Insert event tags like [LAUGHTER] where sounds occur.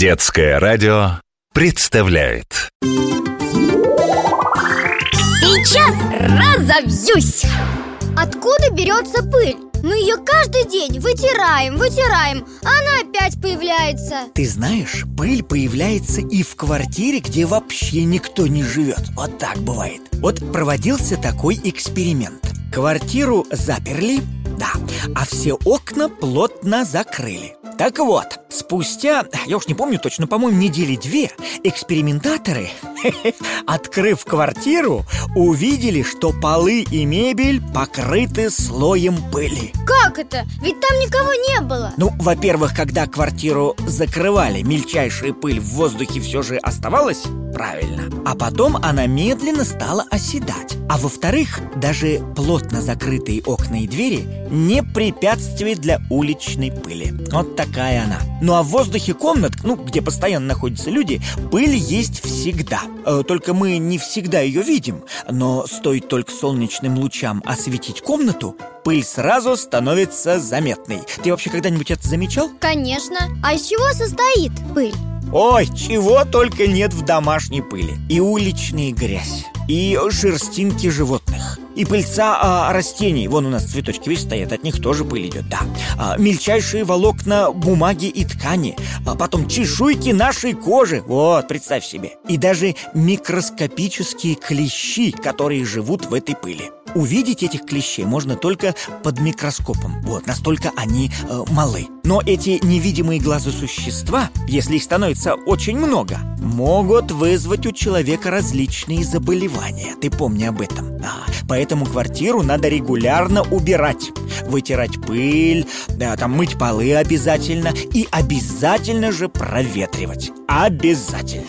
Детское радио представляет. Сейчас разобьюсь! Откуда берется пыль? Мы ее каждый день вытираем, вытираем. Она опять появляется. Ты знаешь, пыль появляется и в квартире, где вообще никто не живет Вот так бывает. Вот проводился такой эксперимент. Квартиру заперли, да, а все окна плотно закрыли так вот, спустя, я уж не помню точно, по-моему, недели две Экспериментаторы, [LAUGHS] открыв квартиру, увидели, что полы и мебель покрыты слоем пыли Как это? Ведь там никого не было Ну, во-первых, когда квартиру закрывали, мельчайшая пыль в воздухе все же оставалась Правильно. А потом она медленно стала оседать. А во-вторых, даже плотно закрытые окна и двери не препятствие для уличной пыли. Вот такая она. Ну а в воздухе комнат, ну, где постоянно находятся люди, пыль есть всегда. Э, Только мы не всегда ее видим. Но стоит только солнечным лучам осветить комнату Пыль сразу становится заметной. Ты вообще когда-нибудь это замечал? Конечно. А из чего состоит пыль? Ой, чего только нет в домашней пыли. И уличная грязь И шерстинки животных и пыльца а, растений. Вон у нас цветочки весь стоят, от них тоже пыль идет, да. А, Мельчайшие волокна бумаги и ткани а Потом чешуйки нашей кожи. Вот, представь себе. И даже микроскопические клещи, которые живут в этой пыли Увидеть этих клещей можно только под микроскопом. Вот, настолько они э, малы. Но эти невидимые глазу существа, если их становится очень много Могут вызвать у человека различные заболевания. Ты помни об этом. А, Поэтому квартиру надо регулярно убирать. Вытирать пыль, да, там мыть полы обязательно И обязательно же проветривать. Обязательно